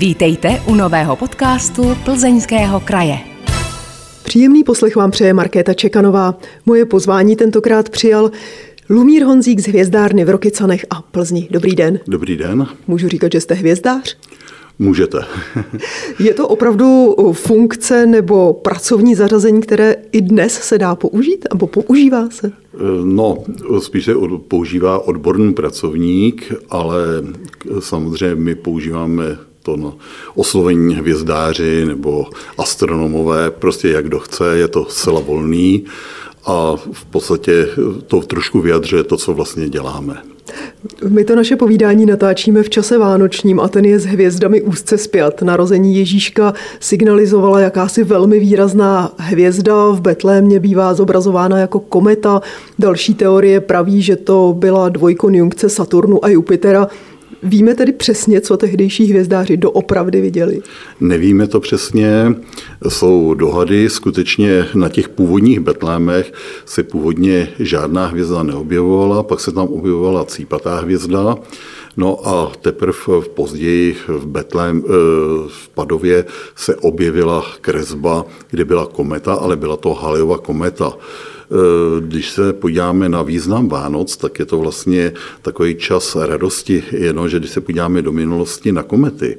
Vítejte u nového podcastu Plzeňského kraje. Příjemný poslech vám přeje Markéta Čekanová. Moje pozvání tentokrát přijal Lumír Honzík z Hvězdárny v Rokycanech a Plzni. Dobrý den. Dobrý den. Můžu říkat, že jste hvězdář? Můžete. Je to opravdu funkce nebo pracovní zařazení, které i dnes se dá použít, nebo používá se? No, spíš se používá odborný pracovník, ale samozřejmě my používáme to oslovení hvězdáři nebo astronomové, prostě jak kdo chce, je to zcela volný a v podstatě to trošku vyjadřuje to, co vlastně děláme. My to naše povídání natáčíme v čase vánočním a ten je s hvězdami úzce spjat. Narození Ježíška signalizovala jakási velmi výrazná hvězda. V Betlémě bývá zobrazována jako kometa. Další teorie praví, že to byla dvojkonjunkce Saturnu a Jupitera. Víme tedy přesně, co tehdejší hvězdáři doopravdy viděli? Nevíme to přesně. Jsou dohady. Skutečně na těch původních Betlémech se původně žádná hvězda neobjevovala, pak se tam objevovala cípatá hvězda. No a teprve v později v Betlém, eh, v Padově se objevila kresba, kde byla kometa, ale byla to Halleyova kometa. Eh, když se podíváme na význam Vánoc, tak je to vlastně takový čas radosti, jenom, že když se podíváme do minulosti na komety,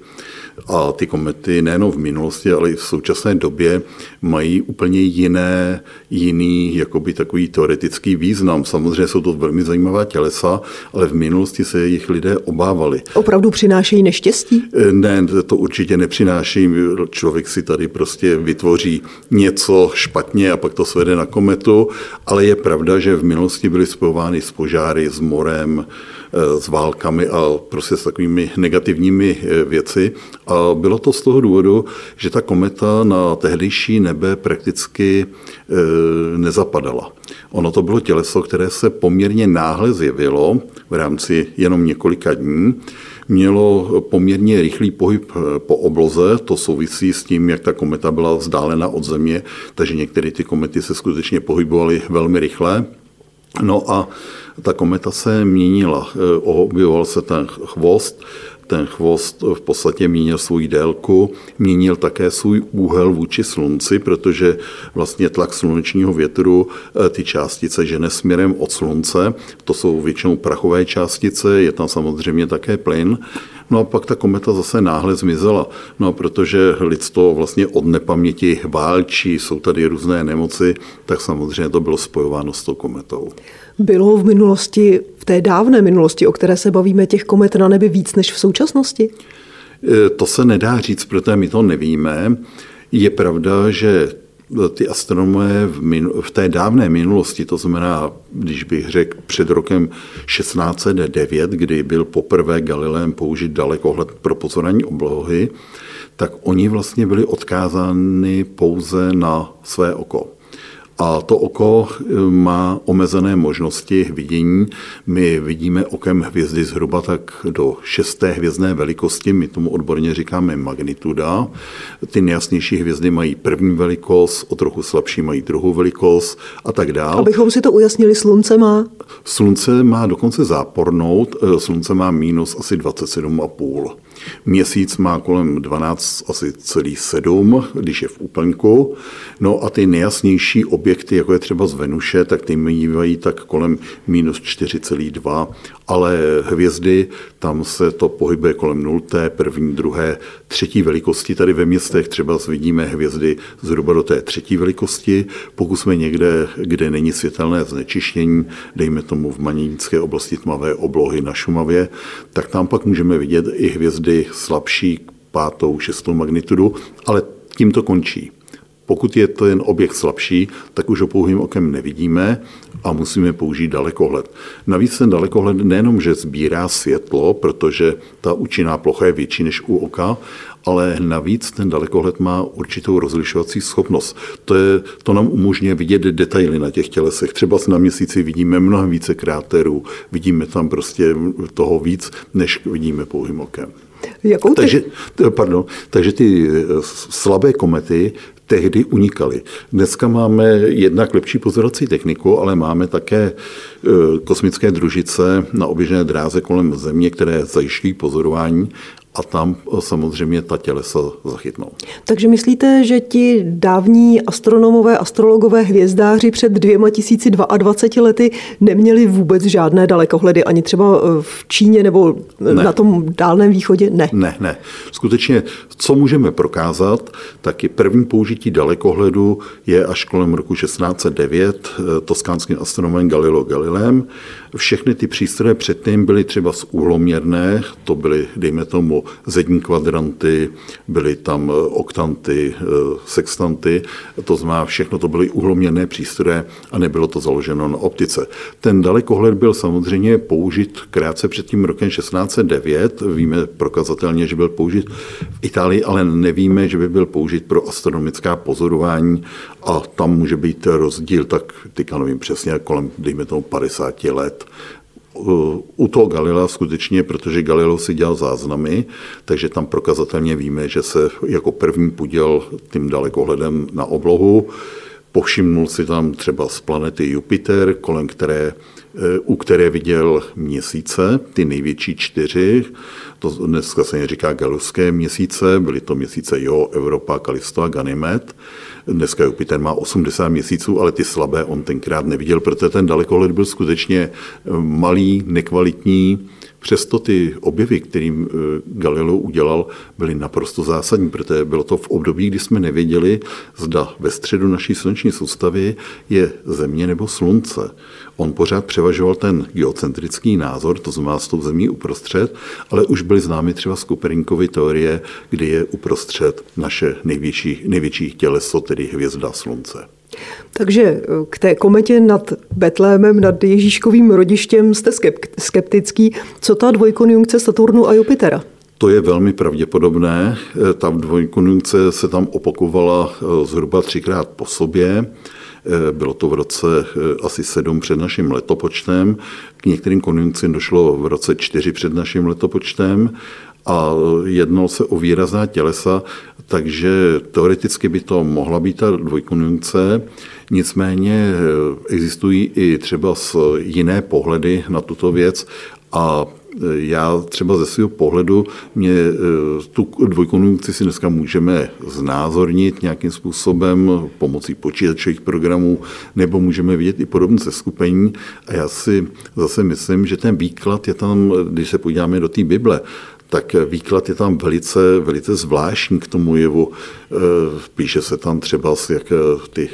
a ty komety nejenom v minulosti, ale i v současné době mají úplně jiné, jiný, jakoby takový teoretický význam. Samozřejmě jsou to velmi zajímavá tělesa, ale v minulosti se jich lidé obávali. Opravdu přinášejí neštěstí? Eh, ne, to určitě nepřináší. Člověk si tady prostě vytvoří něco špatně a pak to svede na kometu, ale je pravda, že v minulosti byly spojovány s požáry, s morem, s válkami a prostě s takovými negativními eh, věci. A bylo to z toho důvodu, že ta kometa na tehdejší nebe prakticky eh, nezapadala. Ono to bylo těleso, které se poměrně náhle zjevilo v rámci jenom několika dní. Mělo poměrně rychlý pohyb po obloze, to souvisí s tím, jak ta kometa byla vzdálena od Země, takže některé ty komety se skutečně pohybovaly velmi rychle. No a ta kometa se měnila, e, objevoval se ten chvost, ten chvost v podstatě měnil svou délku, měnil také svůj úhel vůči slunci, protože vlastně tlak slunečního větru e, ty částice žene směrem od slunce. To jsou většinou prachové částice, je tam samozřejmě také plyn. No a pak ta kometa zase náhle zmizela. No a protože lidstvo vlastně od nepaměti válčí, jsou tady různé nemoci, tak samozřejmě to bylo spojováno s tou kometou. Bylo v minulosti, v té dávné minulosti, o které se bavíme, těch komet na nebi víc než v současnosti? E, to se nedá říct, protože my to nevíme. Je pravda, že ty astronomové v, minu, v té dávné minulosti, to znamená, když bych řekl před rokem 1609, kdy byl poprvé Galileem použit dalekohled pro pozorování oblohy, tak oni vlastně byli odkázáni pouze na své oko. A to oko eh, má omezené možnosti vidění. My vidíme okem hvězdy zhruba tak do šesté hvězdné velikosti, my tomu odborně říkáme magnituda. Ty nejasnější hvězdy mají první velikost, o trochu slabší mají druhou velikost a tak dále. Abychom si to ujasnili, slunce má? Slunce má dokonce zápornou, eh, slunce má minus asi 27,5. Měsíc má kolem 12 asi celý 7, když je v úplňku. No a ty nejasnější objekty, jako je třeba z Venuše, tak ty mývají tak kolem minus 4,2, ale hvězdy, tam se to pohybuje kolem nulté, první, druhé, třetí velikosti. Tady ve městech třeba vidíme hvězdy zhruba do té třetí velikosti. Pokud jsme někde, kde není světelné znečištění, dejme tomu v Manínické oblasti tmavé oblohy na Šumavě, tak tam pak můžeme vidět i hvězdy slabší pátou, šestou magnitudu, ale tím to končí. Pokud je ten objekt slabší, tak už ho pouhým okem nevidíme a musíme použít dalekohled. Navíc ten dalekohled nejenom, že sbírá světlo, protože ta účinná plocha je větší než u oka, ale navíc ten dalekohled má určitou rozlišovací schopnost. To, je, to nám umožňuje vidět detaily na těch tělesech. Třeba na měsíci vidíme mnohem více kráterů, vidíme tam prostě toho víc, než vidíme pouhým okem. Jakou takže, pardon, takže ty eh, slabé komety tehdy unikaly. Dneska máme jednak lepší pozorovací techniku, ale máme také eh, kosmické družice na oběžné dráze kolem Země, které zajišťují pozorování a tam samozřejmě ta tělesa zachytnou. Takže myslíte, že ti dávní astronomové, astrologové, hvězdáři před dvěma tisíci 22 lety neměli vůbec žádné dalekohledy, ani třeba eh, v Číně nebo ne. na tom dálném východě? Ne. Ne, ne. Skutečně, co můžeme prokázat, tak je první použití dalekohledu je až kolem roku 1609 eh, toskánským astronomem Galileo Galilem. Všechny ty přístroje předtím byly třeba z úhloměrné, to byly, dejme tomu, zední kvadranty, byly tam eh, oktanty, eh, sextanty, to znamená, všechno to byly úhloměrné přístroje a nebylo to založeno na optice. Ten dalekohled byl samozřejmě použit krátce před tím rokem 1609, víme prokazatelně, že byl použit v Itálii, ale nevíme, že by byl použit pro astronomická pozorování a tam může být rozdíl, tak teďka nevím přesně, kolem, dejme tomu 50 let, u toho Galila skutečně, protože Galileo si dělal záznamy, takže tam prokazatelně víme, že se jako první poděl tím dalekohledem na oblohu. Povšimnul si tam třeba z planety Jupiter, kolem které, u které viděl měsíce, ty největší čtyři, to dneska se říká galuské měsíce, byly to měsíce Jo, Evropa, Kalisto a Ganymed. Dneska Jupiter má 80 měsíců, ale ty slabé on tenkrát neviděl, protože ten dalekohled byl skutečně eh, malý, nekvalitní. Přesto ty objevy, kterým eh, Galileo udělal, byly naprosto zásadní, protože bylo to v období, kdy jsme nevěděli, zda ve středu naší sluneční soustavy je Země nebo Slunce. On pořád převažoval ten geocentrický názor, to znamená s tou zemí uprostřed, ale už byly známy třeba z Koperinkovy teorie, kdy je uprostřed naše největší, největší těleso, tedy hvězda Slunce. Takže eh, k té kometě nad Betlémem, nad Ježíškovým rodištěm jste skeptický. Co ta dvojkonjunkce Saturnu a Jupitera? To je velmi pravděpodobné. Eh, ta dvojkonjunkce se tam opakovala eh, zhruba třikrát po sobě. Bylo to v roce asi 7 před naším letopočtem. K některým konjunkcím došlo v roce 4 před naším letopočtem a jednalo se o výrazná tělesa, takže teoreticky by to mohla být ta dvojkonjunkce. Nicméně eh, existují i třeba jiné pohledy na tuto věc a já třeba ze svého pohledu mě eh, tu dvojkonjunkci si dneska můžeme znázornit nějakým způsobem pomocí počítačových programů, nebo můžeme vidět i podobné seskupení. A já si zase myslím, že ten výklad je tam, když se podíváme do té Bible, tak výklad je tam velice, velice zvláštní k tomu jevu. Eh, píše se tam třeba, jak eh, ty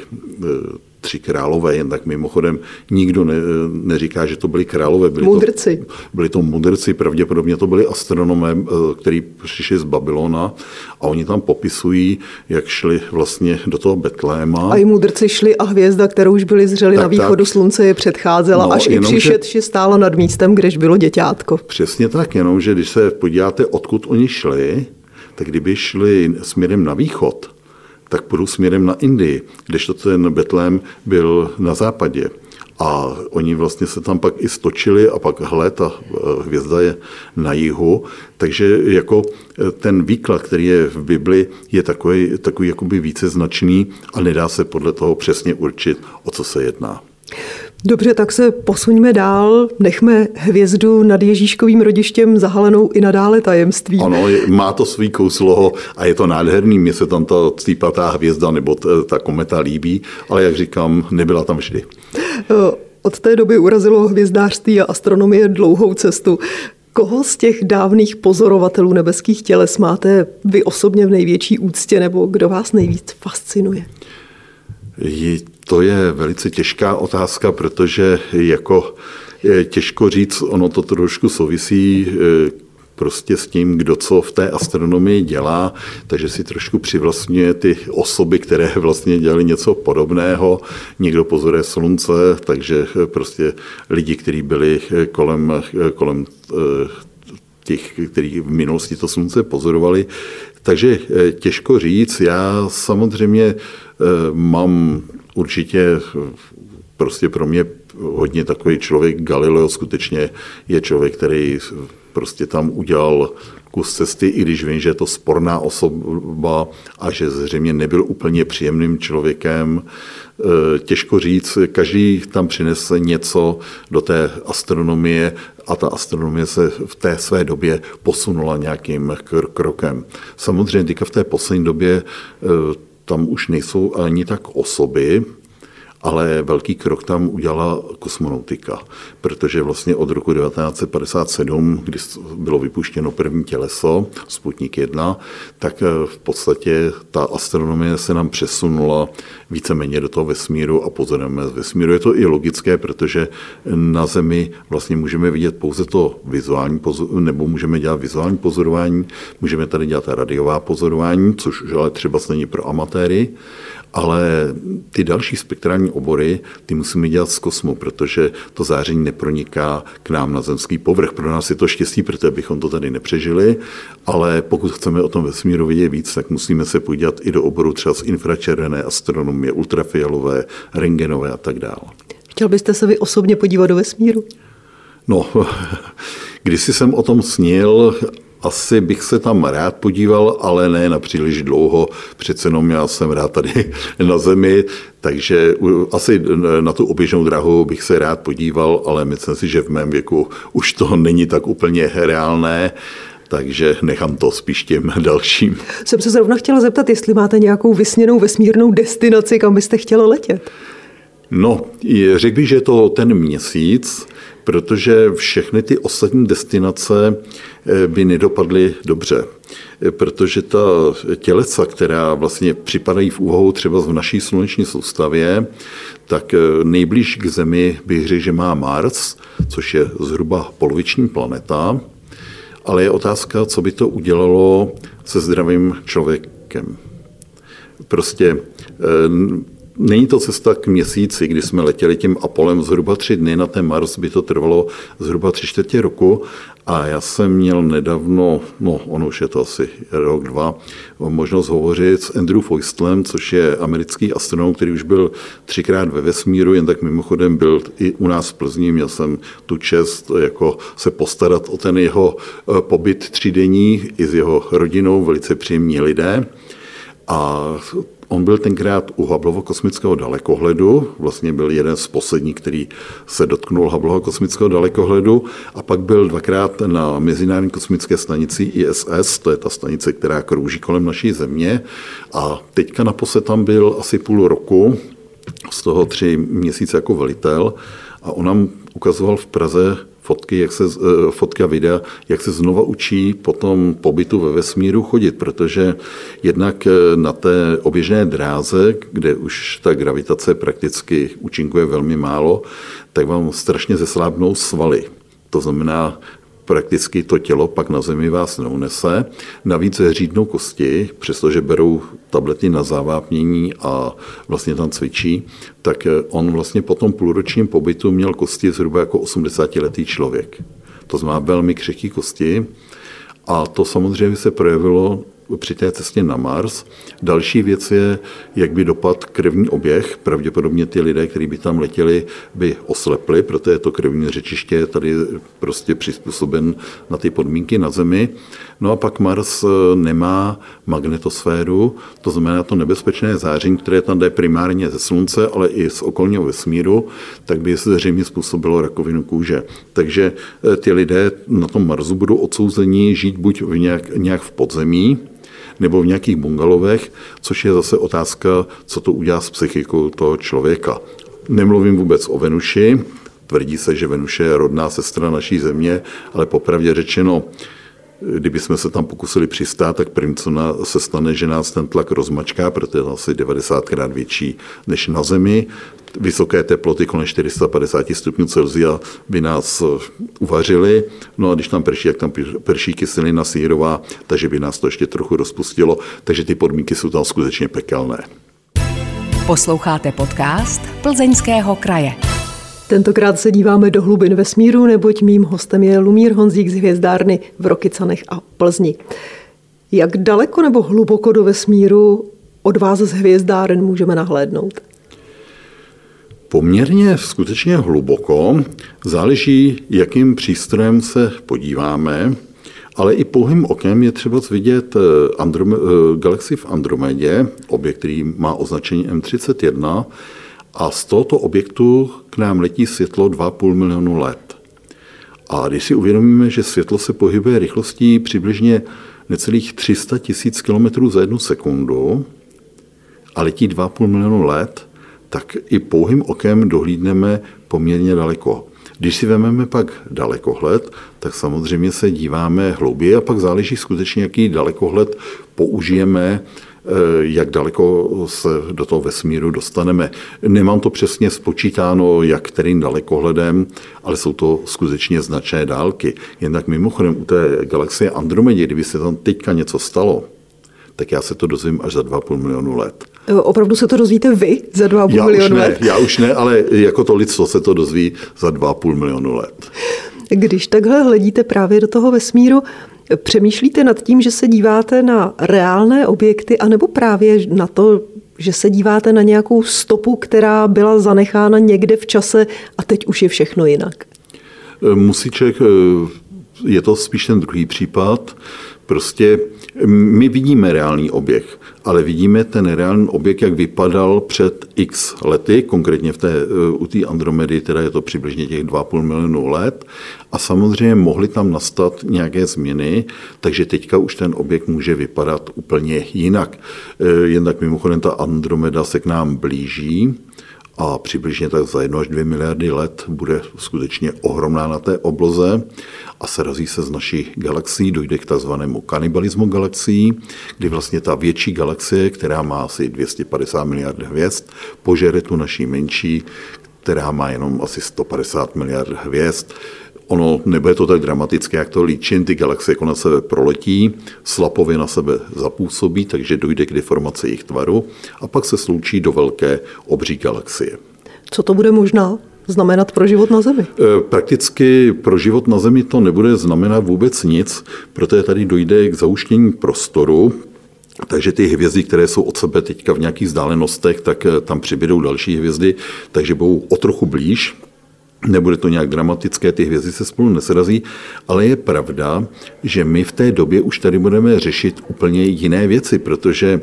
tři králové, jen tak mimochodem nikdo ne, neříká, že to byli králové. Byli mudrci. To, byli to mudrci, pravděpodobně to byli astronomé, eh, kteří přišli z Babylona a oni tam popisují, jak šli vlastně do toho Betléma. A i mudrci šli a hvězda, kterou už byli zřeli tak, na východu tak. slunce, je předcházela, no, až i přišetši stála nad místem, kdež bylo děťátko. Přesně tak, jenomže když se podíváte, odkud oni šli, tak kdyby šli směrem na východ, tak půjdu směrem na Indii, kdežto ten Betlém byl na západě. A oni vlastně se tam pak i stočili a pak hle, ta eh, hvězda je na jihu. Takže jako eh, ten výklad, který je v Bibli, je takový, takový jakoby více značný a nedá se podle toho přesně určit, o co se jedná. Dobře, tak se posuňme dál. Nechme hvězdu nad Ježíškovým rodištěm zahalenou i nadále tajemství. Ano, má to svý kouslo a je to nádherný. Mně se tam ta cípatá hvězda nebo ta kometa líbí, ale jak říkám, nebyla tam vždy. Od té doby urazilo hvězdářství a astronomie dlouhou cestu. Koho z těch dávných pozorovatelů nebeských těles máte vy osobně v největší úctě nebo kdo vás nejvíc fascinuje? To je velice těžká otázka, protože jako těžko říct, ono to trošku souvisí e, prostě s tím, kdo co v té astronomii dělá, takže si trošku přivlastňuje ty osoby, které vlastně dělali něco podobného. Někdo pozoruje slunce, takže prostě lidi, kteří byli kolem, kolem e, těch, kteří v minulosti to slunce pozorovali. Takže e, těžko říct. Já samozřejmě mám určitě prostě pro mě hodně takový člověk, Galileo skutečně je člověk, který prostě tam udělal kus cesty, i když vím, že je to sporná osoba a že zřejmě nebyl úplně příjemným člověkem. E, těžko říct, každý tam přinese něco do té astronomie a ta astronomie se v té své době posunula nějakým krokem. Samozřejmě teďka v té poslední době e, tam už nejsou ani tak osoby, ale velký krok tam udělala kosmonautika, protože vlastně od roku 1957, kdy bylo vypuštěno první těleso, Sputnik 1, tak eh, v podstatě ta astronomie se nám přesunula víceméně do toho vesmíru a pozorujeme z vesmíru. Je to i logické, protože na Zemi vlastně můžeme vidět pouze to vizuální pozorování, nebo můžeme dělat vizuální pozorování, můžeme tady dělat radiová pozorování, což ale třeba není pro amatéry, ale ty další spektrální obory, ty musíme dělat z kosmu, protože to záření neproniká k nám na zemský povrch. Pro nás je to štěstí, protože bychom to tady nepřežili, ale pokud chceme o tom vesmíru vidět víc, tak musíme se podívat i do oboru třeba z infračervené astronomie, ultrafialové, rengenové a tak dále. Chtěl byste se vy osobně podívat do vesmíru? No, když jsem o tom snil, asi bych se tam rád podíval, ale ne na příliš dlouho. Přece jenom já jsem rád tady na zemi, takže asi na tu oběžnou drahu bych se rád podíval, ale myslím si, že v mém věku už to není tak úplně reálné takže nechám to spíš těm dalším. Jsem se zrovna chtěla zeptat, jestli máte nějakou vysněnou vesmírnou destinaci, kam byste chtěla letět. No, řekl bych, že je to ten měsíc, protože všechny ty ostatní destinace eh, by nedopadly dobře eh, protože ta těleca, která vlastně připadají v úvahu třeba v naší sluneční soustavě, tak eh, nejblíž k Zemi bych řekl, že má Mars, což je zhruba poloviční planeta, ale je otázka, co by to udělalo se zdravým člověkem. Prostě Není to cesta k měsíci, kdy jsme letěli tím Apolem zhruba tři dny, na ten Mars by to trvalo zhruba tři čtvrtě roku a já jsem měl nedávno, no ono už je to asi rok, dva, možnost hovořit s Andrew Foistlem, což je americký astronom, který už byl třikrát ve vesmíru, jen tak mimochodem byl i u nás v Plzni, měl jsem tu čest jako se postarat o ten jeho eh, pobyt třídenní i s jeho rodinou, velice příjemní lidé. A On byl tenkrát u Hubbleho kosmického dalekohledu, vlastně byl jeden z posledních, který se dotknul Hubbleho kosmického dalekohledu a pak byl dvakrát na Mezinárodní kosmické stanici ISS, to je ta stanice, která krouží kolem naší země. A teďka naposled tam byl asi půl roku, z toho tři měsíce jako velitel a on nám ukazoval v Praze fotky, jak se, eh, fotky a videa, jak se znova učí po tom pobytu ve vesmíru chodit, protože jednak eh, na té oběžné dráze, kde už ta gravitace prakticky účinkuje velmi málo, tak vám strašně zeslábnou svaly. To znamená, prakticky to tělo pak na zemi vás neunese. Navíc řídnou kosti, přestože berou tablety na závápnění a vlastně tam cvičí, tak on vlastně po tom půlročním pobytu měl kosti zhruba jako 80-letý člověk. To znamená velmi křehké kosti a to samozřejmě se projevilo při té cestě na Mars. Další věc je, jak by dopad krevní oběh. Pravděpodobně ty lidé, kteří by tam letěli, by oslepli, protože to krevní řečiště je tady prostě přizpůsoben na ty podmínky na Zemi. No a pak Mars eh, nemá magnetosféru, to znamená to nebezpečné záření, které tam jde primárně ze Slunce, ale i z okolního vesmíru, tak by se zřejmě způsobilo rakovinu kůže. Takže eh, ty lidé na tom Marsu budou odsouzeni žít buď v nějak, nějak v podzemí, nebo v nějakých bungalovech, což je zase otázka, co to udělá s psychikou toho člověka. Nemluvím vůbec o Venuši, tvrdí se, že Venuše je rodná sestra naší země, ale popravdě řečeno, kdyby jsme se tam pokusili přistát, tak první, co se stane, že nás ten tlak rozmačká, protože je asi 90krát větší než na Zemi. Vysoké teploty kolem 450 stupňů Celsia by nás eh, uvařily, no a když tam prší, jak tam prší kyselina sírová, takže by nás to ještě trochu rozpustilo, takže ty podmínky jsou tam skutečně pekelné. Posloucháte podcast Plzeňského kraje. Tentokrát se díváme do hlubin vesmíru, neboť mým hostem je Lumír Honzík z hvězdárny v Rokycanech a Plzni. Jak daleko nebo hluboko do vesmíru od vás z hvězdáren můžeme nahlédnout? Poměrně skutečně hluboko. Záleží, jakým přístrojem se podíváme, ale i pouhým okem je třeba vidět eh, Androme, eh, galaxii v Andromedě, objekt, který má označení M31, a z tohoto objektu k nám letí světlo 2,5 milionu let. A když si uvědomíme, že světlo se pohybuje rychlostí přibližně necelých 300 tisíc kilometrů za jednu sekundu a letí 2,5 milionu let, tak i pouhým okem dohlídneme poměrně daleko. Když si vezmeme pak dalekohled, tak samozřejmě se díváme hlouběji a pak záleží skutečně, jaký dalekohled použijeme, jak daleko se do toho vesmíru dostaneme. Nemám to přesně spočítáno, jak kterým dalekohledem, ale jsou to skutečně značné dálky. Jednak mimochodem u té galaxie Andromedě, kdyby se tam teďka něco stalo, tak já se to dozvím až za 2,5 milionu let. Opravdu se to dozvíte vy za 2,5 já milionu ne, let? Já už ne, ale jako to lidstvo se to dozví za 2,5 milionu let. Když takhle hledíte právě do toho vesmíru, přemýšlíte nad tím, že se díváte na reálné objekty, anebo právě na to, že se díváte na nějakou stopu, která byla zanechána někde v čase a teď už je všechno jinak? Musí člověk, je to spíš ten druhý případ, Prostě my vidíme reálný objekt, ale vidíme ten reálný objekt, jak vypadal před x lety, konkrétně v té, u té Andromedy, teda je to přibližně těch 2,5 milionů let. A samozřejmě mohly tam nastat nějaké změny, takže teďka už ten objekt může vypadat úplně jinak. Jednak mimochodem ta Andromeda se k nám blíží, a přibližně tak za 1 až 2 miliardy let bude skutečně ohromná na té obloze a srazí se z naší galaxií, dojde k takzvanému kanibalismu galaxií, kdy vlastně ta větší galaxie, která má asi 250 miliard hvězd, požere tu naší menší, která má jenom asi 150 miliard hvězd. Ono nebude to tak dramatické, jak to líčin, ty galaxie jako na sebe proletí, slapově na sebe zapůsobí, takže dojde k deformaci jejich tvaru a pak se sloučí do velké obří galaxie. Co to bude možná znamenat pro život na Zemi? E, prakticky pro život na Zemi to nebude znamenat vůbec nic, protože tady dojde k zauštění prostoru, takže ty hvězdy, které jsou od sebe teďka v nějakých vzdálenostech, tak e, tam přibydou další hvězdy, takže budou o trochu blíž. Nebude to nějak dramatické, ty hvězdy se spolu nesrazí, ale je pravda, že my v té době už tady budeme řešit úplně jiné věci, protože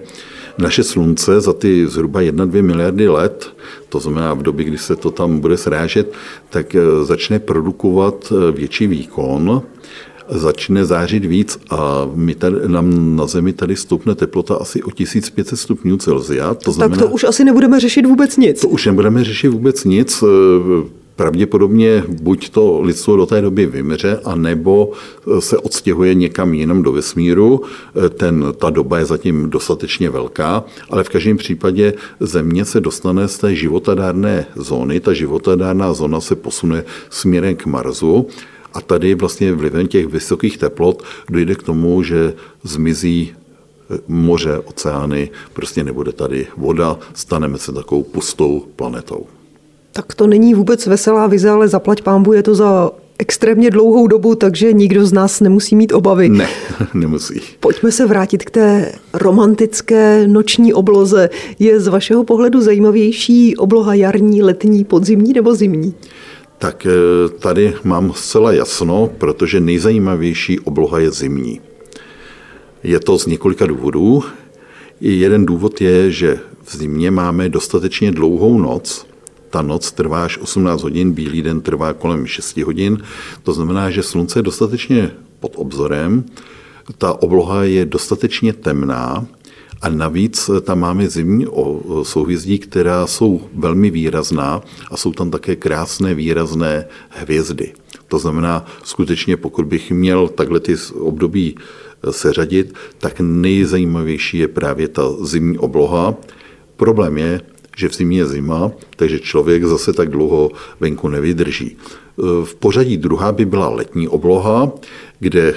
naše slunce za ty zhruba 1-2 miliardy let, to znamená v době, kdy se to tam bude srážet, tak eh, začne produkovat eh, větší výkon, začne zářit víc a my tady, nám na Zemi tady stoupne teplota asi o 1500 stupňů Celsia. To znamená, tak to už asi nebudeme řešit vůbec nic. To už nebudeme řešit vůbec nic. Eh, pravděpodobně buď to lidstvo do té doby vymře, anebo eh, se odstěhuje někam jinam do vesmíru. Eh, ten, ta doba je zatím dostatečně velká, ale v každém případě Země se dostane z té životadárné zóny. Ta životadárná zóna se posune směrem k Marsu. A tady vlastně vlivem těch vysokých teplot dojde k tomu, že zmizí eh, moře, oceány, prostě nebude tady voda, staneme se takovou pustou planetou. Tak to není vůbec veselá vize, ale zaplať pámbu je to za extrémně dlouhou dobu, takže nikdo z nás nemusí mít obavy. Ne, nemusí. Pojďme se vrátit k té romantické noční obloze. Je z vašeho pohledu zajímavější obloha jarní, letní, podzimní nebo zimní? Tak eh, tady mám zcela jasno, protože nejzajímavější obloha je zimní. Je to z několika důvodů. Jeden důvod je, že v zimě máme dostatečně dlouhou noc, ta noc trvá až 18 hodin, bílý den trvá kolem 6 hodin. To znamená, že slunce je dostatečně pod obzorem, ta obloha je dostatečně temná a navíc tam máme zimní souhvězdí, která jsou velmi výrazná a jsou tam také krásné výrazné hvězdy. To znamená, skutečně pokud bych měl takhle ty období seřadit, tak nejzajímavější je právě ta zimní obloha. Problém je, že v zimě je zima, takže člověk zase tak dlouho venku nevydrží. V pořadí druhá by byla letní obloha, kde eh,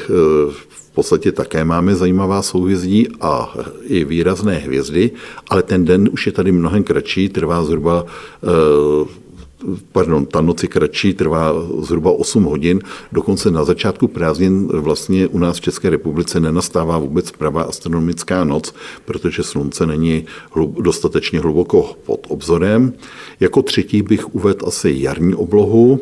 v podstatě také máme zajímavá souhvězdí a i výrazné hvězdy, ale ten den už je tady mnohem kratší, trvá zhruba pardon, ta noc je kratší, trvá zhruba 8 hodin, dokonce na začátku prázdnin vlastně u nás v České republice nenastává vůbec pravá astronomická noc, protože slunce není hlub, dostatečně hluboko pod obzorem. Jako třetí bych uvedl asi jarní oblohu,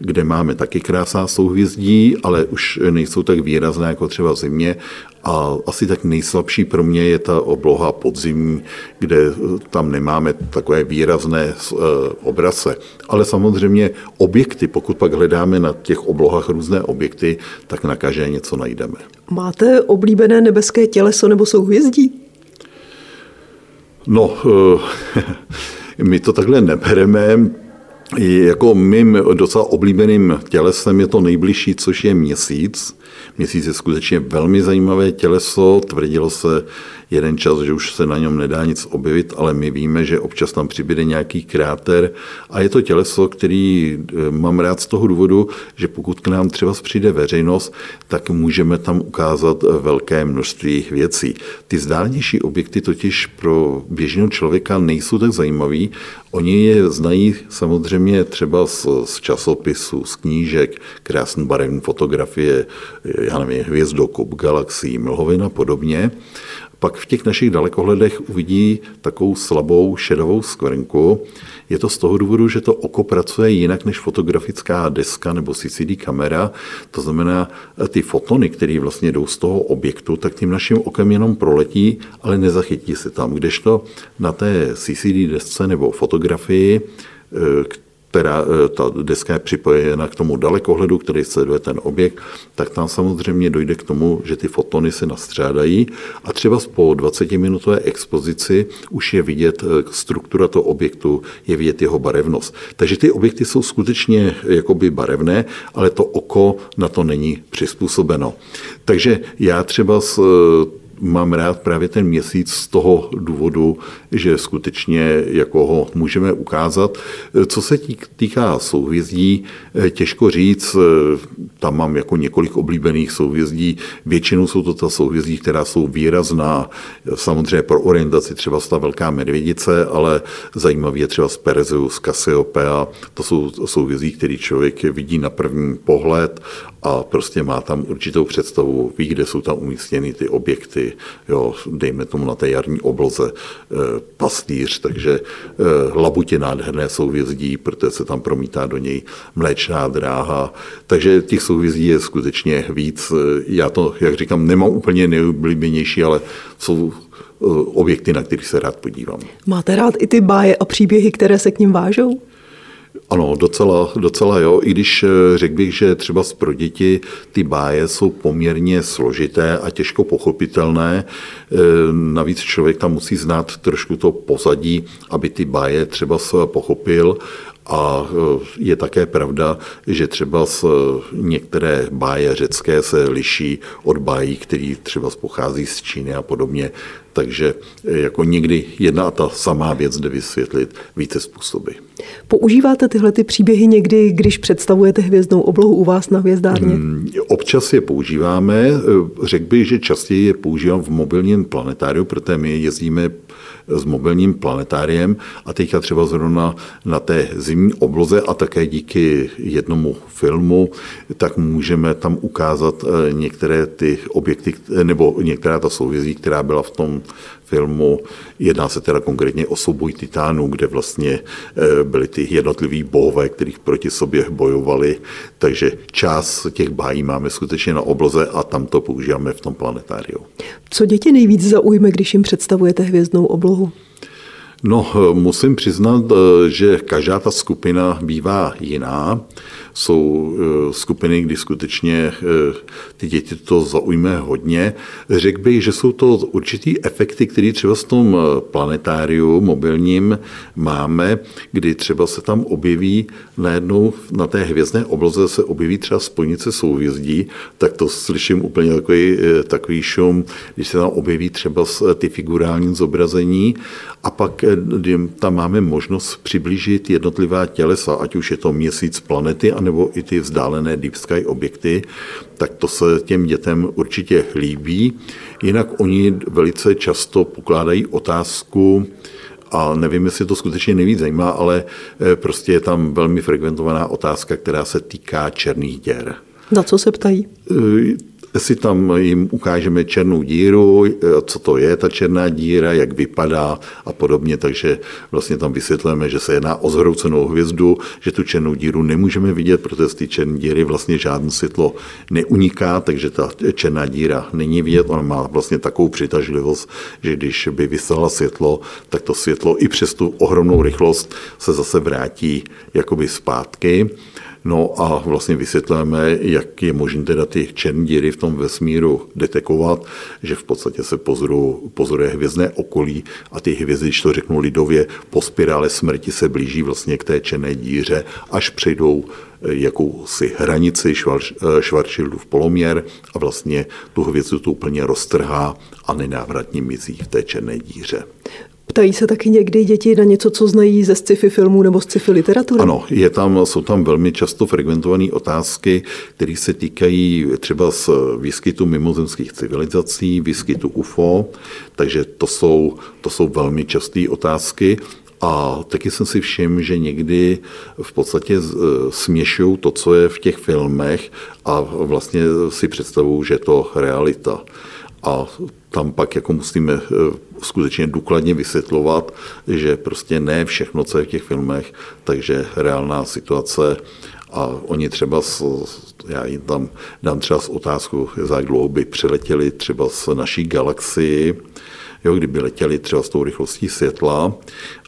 kde máme taky krásná souhvězdí, ale už nejsou tak výrazné jako třeba v zimě. A asi tak nejslabší pro mě je ta obloha podzimní, kde tam nemáme takové výrazné eh, obraze. Ale samozřejmě objekty, pokud pak hledáme na těch oblohách různé objekty, tak na každé něco najdeme. Máte oblíbené nebeské těleso nebo souhvězdí? No, eh, my to takhle nebereme jako mým docela oblíbeným tělesem je to nejbližší, což je měsíc. Měsíc je skutečně velmi zajímavé těleso, tvrdilo se jeden čas, že už se na něm nedá nic objevit, ale my víme, že občas tam přibude nějaký kráter a je to těleso, který eh, mám rád z toho důvodu, že pokud k nám třeba přijde veřejnost, tak můžeme tam ukázat velké množství věcí. Ty zdálnější objekty totiž pro běžného člověka nejsou tak zajímavý. Oni je znají samozřejmě třeba z, z časopisů, z knížek, krásné barevné fotografie, já nevím, hvězdokop, galaxií, mlhovin a podobně pak v těch našich dalekohledech uvidí takovou slabou šedovou skvrnku. Je to z toho důvodu, že to oko pracuje jinak než fotografická deska nebo CCD kamera. To znamená, ty fotony, které vlastně jdou z toho objektu, tak tím naším okem jenom proletí, ale nezachytí se tam. Kdežto na té CCD desce nebo fotografii, která eh, ta deska je připojena k tomu dalekohledu, který sleduje ten objekt, tak tam samozřejmě dojde k tomu, že ty fotony se nastřádají a třeba po 20-minutové expozici už je vidět eh, struktura toho objektu, je vidět jeho barevnost. Takže ty objekty jsou skutečně jakoby barevné, ale to oko na to není přizpůsobeno. Takže já třeba s mám rád právě ten měsíc z toho důvodu, že skutečně jako ho můžeme ukázat. Co se týká souhvězdí, těžko říct, tam mám jako několik oblíbených souhvězdí. Většinou jsou to ta souhvězdí, která jsou výrazná, samozřejmě pro orientaci třeba ta velká medvědice, ale zajímavý je třeba z Perseus, Cassiopeia, to jsou souhvězdí, který člověk vidí na první pohled a prostě má tam určitou představu, ví, kde jsou tam umístěny ty objekty, jo, dejme tomu na té jarní obloze e, pastýř, takže e, labutě nádherné souvězdí, protože se tam promítá do něj mléčná dráha, takže těch souvězdí je skutečně víc. Já to, jak říkám, nemám úplně nejoblíbenější, ale jsou objekty, na kterých se rád podívám. Máte rád i ty báje a příběhy, které se k ním vážou? Ano, docela, docela jo, i když eh, řekl bych, že třeba pro děti ty báje jsou poměrně složité a těžko pochopitelné. Eh, navíc člověk tam musí znát trošku to pozadí, aby ty báje třeba pochopil a e, je také pravda, že třeba z některé báje řecké se liší od bájí, který třeba pochází z Číny a podobně. Takže e, jako někdy jedna a ta samá věc jde vysvětlit více způsoby. Používáte tyhle ty příběhy někdy, když představujete hvězdnou oblohu u vás na hvězdárně? Hmm, občas je používáme. E, řekl bych, že častěji je používám v mobilním planetáriu, protože my jezdíme s mobilním planetáriem a teďka třeba zrovna na té zimní obloze a také díky jednomu filmu, tak můžeme tam ukázat eh, některé ty objekty, nebo některá ta souvězí, která byla v tom filmu. Jedná se teda konkrétně o souboj titánů, kde vlastně eh, byly ty jednotliví bohové, kterých proti sobě bojovali. Takže část těch bájí máme skutečně na obloze a tam to používáme v tom planetáriu. Co děti nejvíc zaujme, když jim představujete hvězdnou oblohu? No, musím přiznat, že každá ta skupina bývá jiná. Jsou eh, skupiny, kdy skutečně eh, ty děti to zaujme hodně. Řekl bych, že jsou to určitý efekty, které třeba v tom eh, planetáriu mobilním máme, kdy třeba se tam objeví najednou na té hvězdné obloze se objeví třeba spojnice souhvězdí, tak to slyším úplně takový, takový šum, když se tam objeví třeba ty figurální zobrazení a pak tam máme možnost přiblížit jednotlivá tělesa, ať už je to měsíc, planety, anebo i ty vzdálené deep sky objekty, tak to se těm dětem určitě líbí. Jinak oni velice často pokládají otázku, a nevím, jestli to skutečně nejvíc zajímá, ale prostě je tam velmi frekventovaná otázka, která se týká černých děr. Na co se ptají? Si tam jim ukážeme černou díru, co to je ta černá díra, jak vypadá a podobně, takže vlastně tam vysvětlíme, že se jedná o zhroucenou hvězdu, že tu černou díru nemůžeme vidět, protože z té černé díry vlastně žádné světlo neuniká, takže ta černá díra není vidět, ona má vlastně takovou přitažlivost, že když by vyslala světlo, tak to světlo i přes tu ohromnou rychlost se zase vrátí jakoby zpátky. No a vlastně vysvětlíme, jak je možné teda ty černé díry v tom vesmíru detekovat, že v podstatě se pozoru, pozoruje hvězdné okolí a ty hvězdy, když to řeknu lidově, po spirále smrti se blíží vlastně k té černé díře, až přejdou eh, jakousi hranici eh, Schwarzschildův poloměr a vlastně tu hvězdu to úplně roztrhá a nenávratně mizí v té černé díře. Ptají se taky někdy děti na něco, co znají ze sci-fi filmů nebo sci-fi literatury? Ano, je tam, jsou tam velmi často frekventované otázky, které se týkají třeba z výskytu mimozemských civilizací, výskytu UFO, takže to jsou, to jsou velmi časté otázky. A taky jsem si všiml, že někdy v podstatě směšují to, co je v těch filmech a vlastně si představují, že je to realita. A tam pak jako musíme eh, skutečně důkladně vysvětlovat, že prostě ne všechno, co je v těch filmech, takže reálná situace a oni třeba, s, já jim tam dám třeba z otázku, za jak dlouho by přiletěli třeba z naší galaxii, jo, kdyby letěli třeba s tou rychlostí světla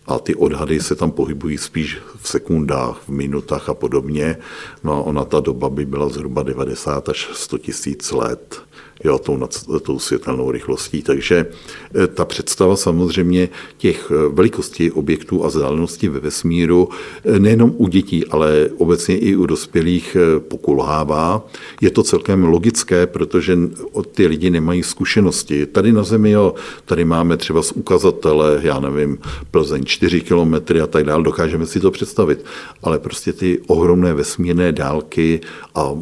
a ty odhady se tam pohybují spíš v sekundách, v minutách a podobně. No a ona ta doba by byla zhruba 90 až 100 tisíc let jo, tou, tou světelnou rychlostí. Takže eh, ta představa samozřejmě těch eh, velikostí objektů a vzdáleností ve vesmíru eh, nejenom u dětí, ale obecně i u dospělých pokulhává. Je to celkem logické, protože ty lidi nemají zkušenosti. Tady na Zemi, jo, tady máme třeba z ukazatele, já nevím, Plzeň 4 kilometry a tak dále, dokážeme si to představit. Ale prostě ty ohromné vesmírné dálky a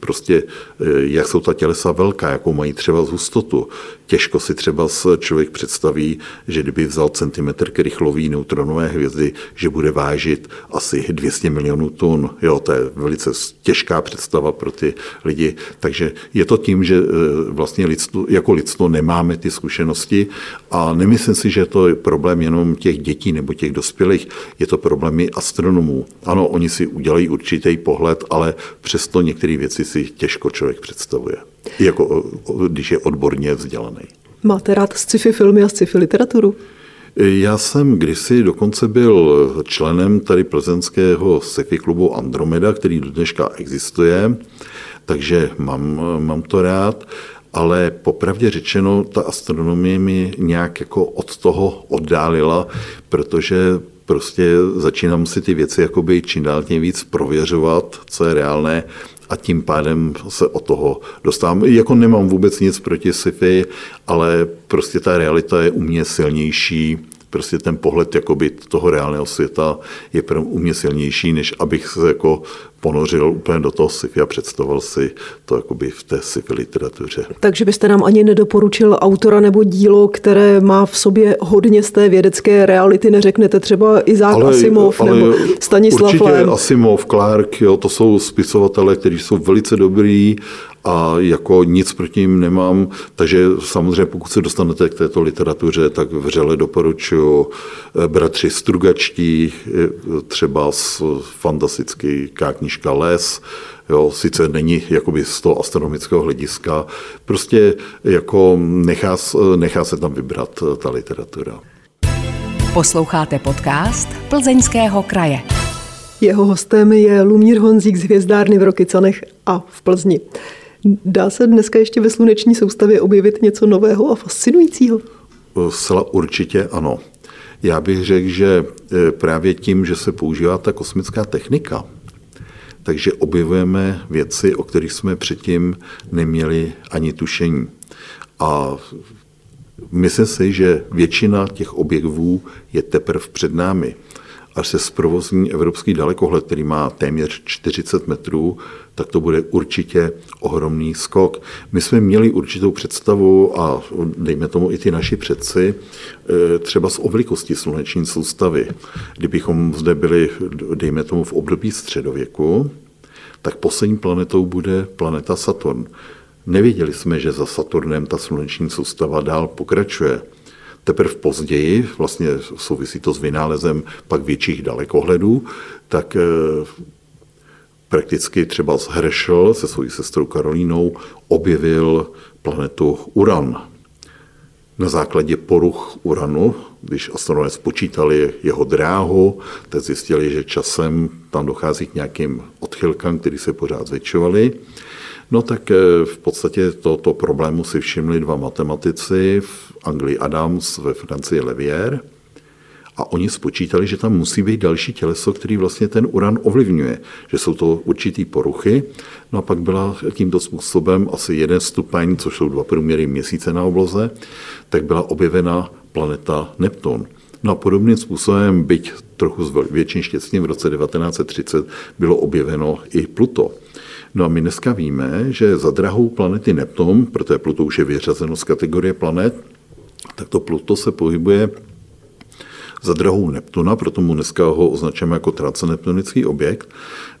prostě, eh, jak jsou ta tělesa velká, jakou mají třeba z hustotu. Těžko si třeba člověk představí, že kdyby vzal centimetr krychlový neutronové hvězdy, že bude vážit asi 200 milionů tun. Jo, to je velice těžká představa pro ty lidi. Takže je to tím, že eh, vlastně lidstvo, jako lidstvo nemáme ty zkušenosti a nemyslím si, že to je problém jenom těch dětí nebo těch dospělých, je to problém i astronomů. Ano, oni si udělají určitý pohled, ale přesto některé věci si těžko člověk představuje, jako když je odborně vzdělaný. Máte rád sci-fi filmy a sci-fi literaturu? Já jsem kdysi dokonce byl členem tady plzeňského sci-fi klubu Andromeda, který do dneška existuje, takže mám, mám to rád, ale popravdě řečeno, ta astronomie mi nějak jako od toho oddálila, protože prostě začínám si ty věci jakoby čím dál tím víc prověřovat, co je reálné a tím pádem se o toho dostávám. Jako nemám vůbec nic proti sci-fi, ale prostě ta realita je u mě silnější, prostě ten pohled jakoby toho reálného světa je pro mě silnější, než abych se jako ponořil úplně do toho sci-fi a představoval si to jakoby v té sci-fi literatuře. Takže byste nám ani nedoporučil autora nebo dílo, které má v sobě hodně z té vědecké reality, neřeknete třeba Izák ale, Asimov ale nebo Stanislav Určitě Lem. Asimov, Clark, jo, to jsou spisovatele, kteří jsou velice dobrý a jako nic proti ním nemám, takže samozřejmě pokud se dostanete k této literatuře, tak vřele doporučuji eh, bratři Strugačtí, eh, třeba z fantastický knižka Les, jo, sice není jakoby z toho astronomického hlediska, prostě jako nechá, nechá se tam vybrat eh, ta literatura. Posloucháte podcast Plzeňského kraje. Jeho hostem je Lumír Honzík z Hvězdárny v Rokycanech a v Plzni. Dá se dneska ještě ve sluneční soustavě objevit něco nového a fascinujícího? Zcela určitě ano. Já bych řekl, že e, právě tím, že se používá ta kosmická technika, takže objevujeme věci, o kterých jsme předtím neměli ani tušení. A myslím si, že většina těch objevů je teprve před námi. Až se zprovozní evropský dalekohled, který má téměř 40 metrů, tak to bude určitě ohromný skok. My jsme měli určitou představu a dejme tomu i ty naši předci, eh, třeba z oblikosti sluneční soustavy. Kdybychom zde byli, dejme tomu, v období středověku, tak poslední planetou bude planeta Saturn. Nevěděli jsme, že za Saturnem ta sluneční soustava dál pokračuje. Teprve později, vlastně souvisí to s vynálezem pak větších dalekohledů, tak eh, prakticky třeba z Herschel se svojí sestrou Karolínou objevil planetu Uran. Na základě poruch Uranu, když astronomové spočítali jeho dráhu, tak zjistili, že časem tam dochází k nějakým odchylkám, které se pořád zvětšovaly. No tak eh, v podstatě tohoto problému si všimli dva matematici, v Anglii Adams, ve Francii Levier. A oni spočítali, že tam musí být další těleso, který vlastně ten uran ovlivňuje, že jsou to určitý poruchy. No a pak byla tímto způsobem asi jeden stupeň, což jsou dva průměry měsíce na obloze, tak byla objevena planeta Neptun. No a podobným způsobem, byť trochu s větším štěstím, v roce 1930 bylo objeveno i Pluto. No a my dneska víme, že za drahou planety Neptun, protože Pluto už je vyřazeno z kategorie planet, tak to Pluto se pohybuje za drahou Neptuna, proto mu dneska ho označujeme jako transneptunický objekt.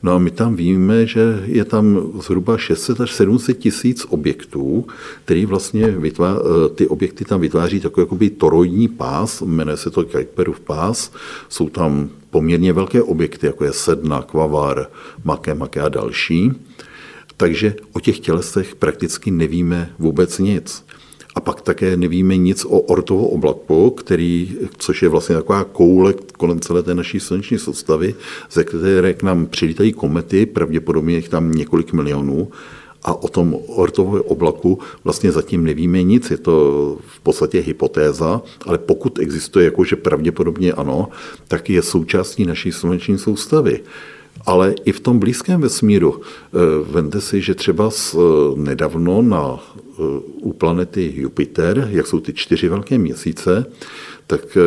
No a my tam víme, že je tam zhruba 600 až 700 tisíc objektů, který vlastně vytvá, ty objekty tam vytváří takový jakoby toroidní pás, jmenuje se to Kuiperův pás, jsou tam poměrně velké objekty, jako je Sedna, Kvavar, Make, Make a další. Takže o těch tělesech prakticky nevíme vůbec nic. A pak také nevíme nic o ortovo oblaku, který, což je vlastně taková koule kolem celé té naší sluneční soustavy, ze které k nám přilítají komety, pravděpodobně jich tam několik milionů, a o tom ortovém oblaku vlastně zatím nevíme nic. Je to v podstatě hypotéza, ale pokud existuje, jakože pravděpodobně ano, tak je součástí naší sluneční soustavy. Ale i v tom blízkém vesmíru, eh, vente si, že třeba eh, nedávno na, eh, u planety Jupiter, jak jsou ty čtyři velké měsíce, tak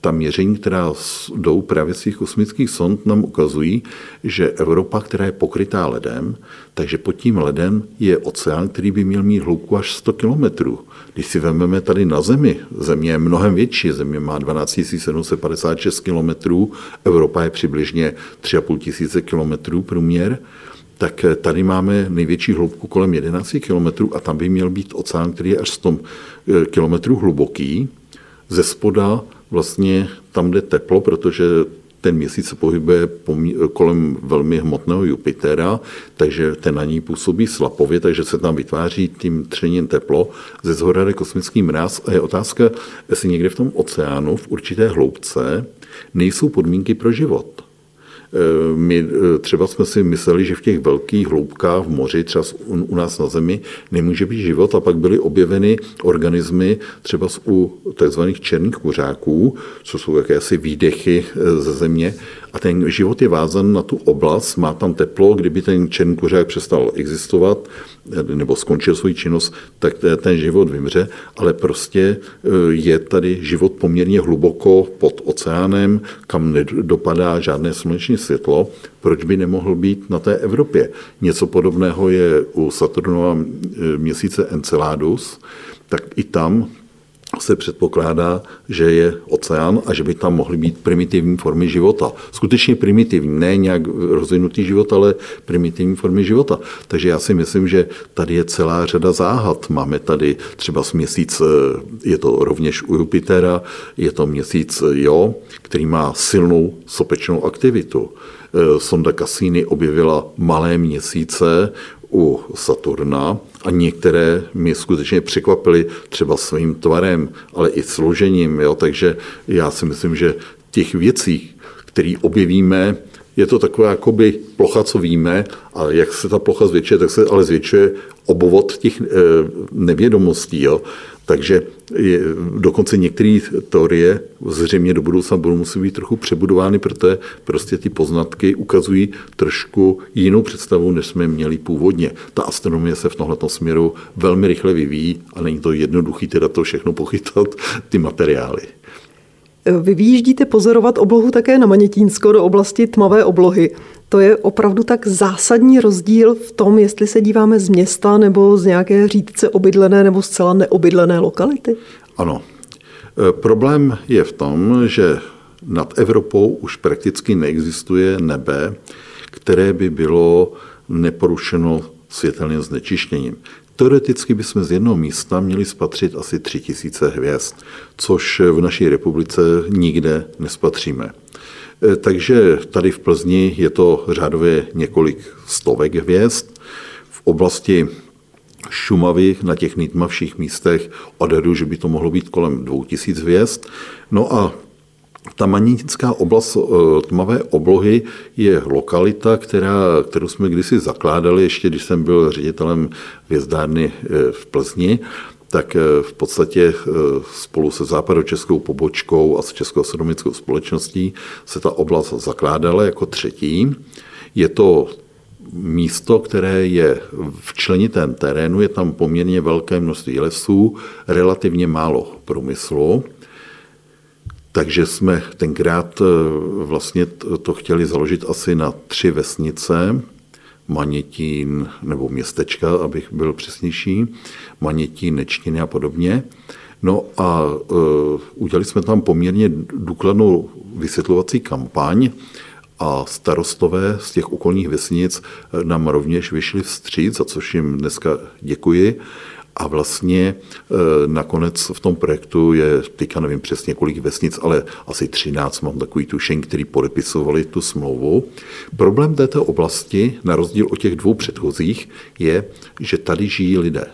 ta měření, která jdou právě z těch kosmických sond, nám ukazují, že Evropa, která je pokrytá ledem, takže pod tím ledem je oceán, který by měl mít hloubku až 100 kilometrů. Když si vezmeme tady na Zemi, Země je mnohem větší, Země má 12 756 kilometrů, Evropa je přibližně 3,5 tisíce kilometrů průměr, tak tady máme největší hloubku kolem 11 kilometrů a tam by měl být oceán, který je až 100 eh, kilometrů hluboký. Ze spoda vlastně tam jde teplo, protože ten měsíc se pohybuje kolem velmi hmotného Jupitera, takže ten na ní působí slapově, takže se tam vytváří tím třením teplo, ze zhora jde kosmický mráz a je otázka, jestli někde v tom oceánu v určité hloubce nejsou podmínky pro život. Eh, my eh, třeba jsme si mysleli, že v těch velkých hloubkách v moři, třeba u nás na Zemi, nemůže být život a pak byly objeveny organismy třeba u tzv. černých kuřáků, co jsou jakési výdechy eh, ze země, a ten život je vázan na tu oblast, má tam teplo, kdyby ten černý kuřák přestal existovat nebo skončil svou činnost, tak ten život vymře, ale prostě e, je tady život poměrně hluboko pod oceánem, kam nedopadá žádné sluneční světlo, proč by nemohl být na té Evropě? Něco podobného je u Saturnova e, měsíce Enceladus, tak i tam se předpokládá, že je oceán a že by tam mohly být primitivní formy života. Skutečně primitivní, ne nějak rozvinutý život, ale primitivní formy života. Takže já si myslím, že tady je celá řada záhad. Máme tady třeba z měsíc, je to rovněž u Jupitera, je to měsíc Jo, který má silnou sopečnou aktivitu. Sonda Cassini objevila malé měsíce u Saturna a některé mě skutečně překvapily třeba svým tvarem, ale i složením. Jo? Takže já si myslím, že těch věcí, které objevíme, je to taková jakoby plocha, co víme, a jak se ta plocha zvětšuje, tak se ale zvětšuje obovod těch eh, nevědomostí. Jo? Takže je, dokonce některé teorie zřejmě do budoucna budou muset být trochu přebudovány, protože prostě ty poznatky ukazují trošku jinou představu, než jsme měli původně. Ta astronomie se v tomto směru velmi rychle vyvíjí a není to jednoduché teda to všechno pochytat, ty materiály. Vy vyjíždíte pozorovat oblohu také na Manětínsko do oblasti tmavé oblohy. To je opravdu tak zásadní rozdíl v tom, jestli se díváme z města nebo z nějaké řídce obydlené nebo zcela neobydlené lokality? Ano. E, problém je v tom, že nad Evropou už prakticky neexistuje nebe, které by bylo neporušeno světelným znečištěním. Teoreticky bychom z jednoho místa měli spatřit asi tři tisíce hvězd, což v naší republice nikde nespatříme. E, takže tady v Plzni je to řádově několik stovek hvězd. V oblasti Šumavy na těch nejtmavších místech odhadu, že by to mohlo být kolem 2000 hvězd. No a ta magnetická oblast e, tmavé oblohy je lokalita, která, kterou jsme kdysi zakládali, ještě když jsem byl ředitelem hvězdárny e, v Plzni, tak e, v podstatě spolu se západočeskou pobočkou a s Českou astronomickou společností se ta oblast zakládala jako třetí. Je to místo, které je v členitém terénu, je tam poměrně velké množství lesů, relativně málo průmyslu. Takže jsme tenkrát eh, vlastně to chtěli založit asi na tři vesnice, Manětín nebo městečka, abych byl přesnější, Manětín, Nečtiny a podobně. No a uh, udělali jsme tam poměrně důkladnou vysvětlovací kampaň a starostové z těch okolních vesnic nám rovněž vyšli vstříc, za což jim dneska děkuji. A vlastně e, nakonec v tom projektu je, teďka nevím přesně kolik vesnic, ale asi 13 mám takový tušen, který podepisovali tu smlouvu. Problém této oblasti, na rozdíl od těch dvou předchozích, je, že tady žijí lidé.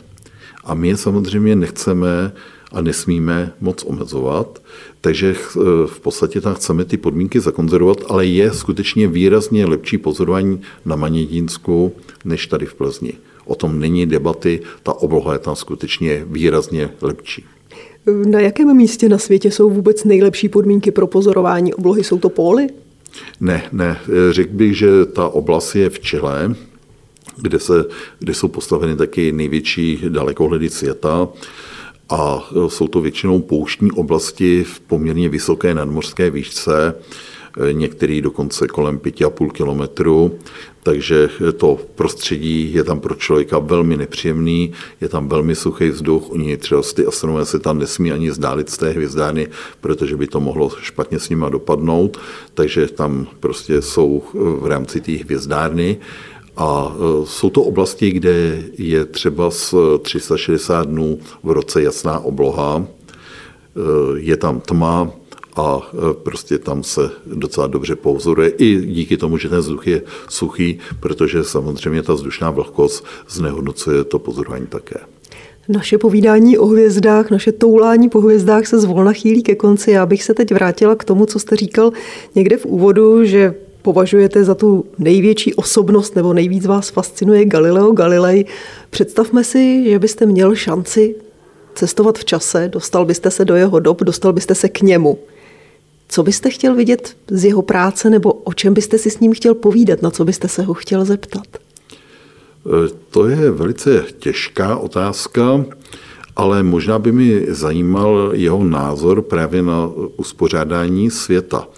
A my je samozřejmě nechceme a nesmíme moc omezovat, takže e, v podstatě tam chceme ty podmínky zakonzervovat, ale je skutečně výrazně lepší pozorování na Manědínsku než tady v Plzni. O tom není debaty, ta obloha je tam skutečně výrazně lepší. Na jakém místě na světě jsou vůbec nejlepší podmínky pro pozorování oblohy? Jsou to póly? Ne, ne. Řekl bych, že ta oblast je v Čile, kde, se, kde jsou postaveny taky největší dalekohledy světa a jsou to většinou pouštní oblasti v poměrně vysoké nadmořské výšce, některý dokonce kolem 5,5 kilometru, takže to prostředí je tam pro člověka velmi nepříjemný, je tam velmi suchý vzduch, oni třeba ty astronomové se tam nesmí ani zdálit z té hvězdárny, protože by to mohlo špatně s nima dopadnout, takže tam prostě jsou v rámci té hvězdárny. A jsou to oblasti, kde je třeba z 360 dnů v roce jasná obloha, je tam tma, a e, prostě tam se docela dobře pozoruje i díky tomu, že ten vzduch je suchý, protože samozřejmě ta vzdušná vlhkost znehodnocuje to pozorování také. Naše povídání o hvězdách, naše toulání po hvězdách se zvolna chýlí ke konci. Já bych se teď vrátila k tomu, co jste říkal někde v úvodu, že považujete za tu největší osobnost nebo nejvíc vás fascinuje Galileo Galilei. Představme si, že byste měl šanci cestovat v čase, dostal byste se do jeho dob, dostal byste se k němu. Co byste chtěl vidět z jeho práce nebo o čem byste si s ním chtěl povídat, na co byste se ho chtěl zeptat? E, to je velice těžká otázka, ale možná by mi zajímal jeho názor právě na uspořádání světa,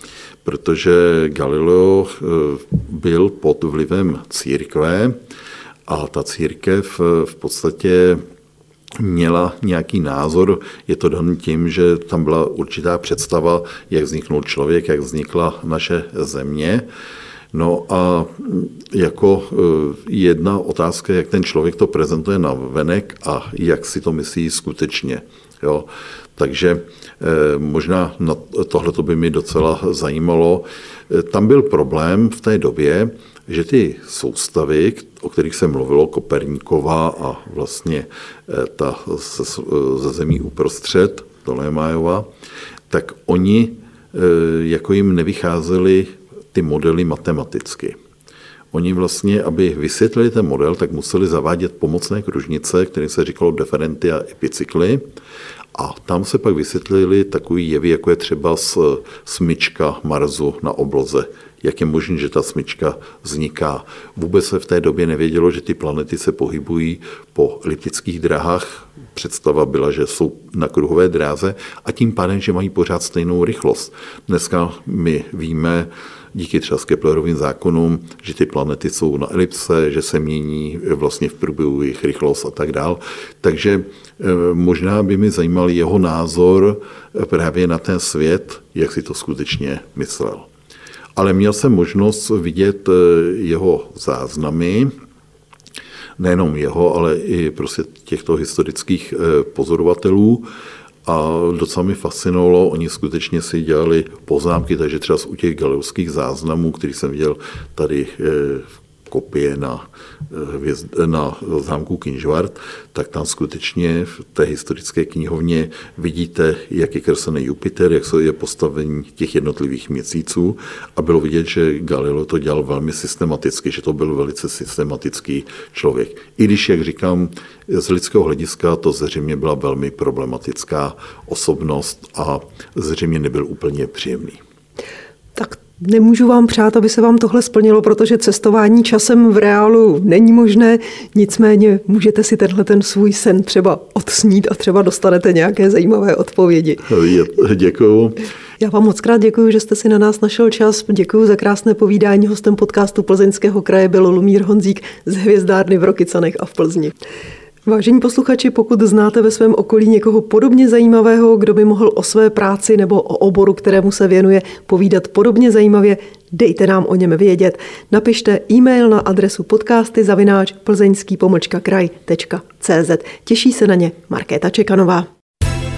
protože Galileo e, byl pod vlivem církve a ta církev v podstatě měla nějaký názor, je to dan tím, že tam byla určitá představa, jak vzniknul člověk, jak vznikla naše země. No a jako e, jedna otázka, jak ten člověk to prezentuje na venek a jak si to myslí skutečně. Jo. Takže e, možná tohle by mi docela zajímalo. E, tam byl problém v té době, že ty soustavy, o kterých se mluvilo, Koperníková a vlastně eh, ta ze zemí uprostřed, Tolemájova, tak oni eh, jako jim nevycházely ty modely matematicky. Oni vlastně, aby vysvětlili ten model, tak museli zavádět pomocné kružnice, které se říkalo deferenty a epicykly. A tam se pak vysvětlili takový jevy, jako je třeba smyčka Marsu na obloze jak je možné, že ta smyčka vzniká. Vůbec se v té době nevědělo, že ty planety se pohybují po eliptických drahách. Představa byla, že jsou na kruhové dráze a tím pádem, že mají pořád stejnou rychlost. Dneska my víme, díky třeba Keplerovým zákonům, že ty planety jsou na elipse, že se mění vlastně v průběhu jejich rychlost a tak dál. Takže eh, možná by mi zajímal jeho názor právě na ten svět, jak si to skutečně myslel. Ale měl jsem možnost vidět eh, jeho záznamy, nejenom jeho, ale i prostě těchto historických eh, pozorovatelů. A docela mi fascinovalo, oni skutečně si dělali poznámky, takže třeba u těch galeovských záznamů, který jsem viděl tady v eh, kopie na, eh, na zámku Kinžvart, tak tam skutečně v té historické knihovně vidíte, jak je kreslený Jupiter, jak je postavení těch jednotlivých měsíců a bylo vidět, že Galileo to dělal velmi systematicky, že to byl velice systematický člověk. I když, jak říkám, z lidského hlediska to zřejmě byla velmi problematická osobnost a zřejmě nebyl úplně příjemný. Nemůžu vám přát, aby se vám tohle splnilo, protože cestování časem v reálu není možné, nicméně můžete si tenhle ten svůj sen třeba odsnít a třeba dostanete nějaké zajímavé odpovědi. Děkuju. Já vám moc krát děkuji, že jste si na nás našel čas. Děkuji za krásné povídání. Hostem podcastu Plzeňského kraje byl Lumír Honzík z Hvězdárny v Rokycanech a v Plzni. Vážení posluchači, pokud znáte ve svém okolí někoho podobně zajímavého, kdo by mohl o své práci nebo o oboru, kterému se věnuje, povídat podobně zajímavě, dejte nám o něm vědět. Napište e-mail na adresu podcasty zavináč plzeňský kraj.cz. Těší se na ně Markéta Čekanová.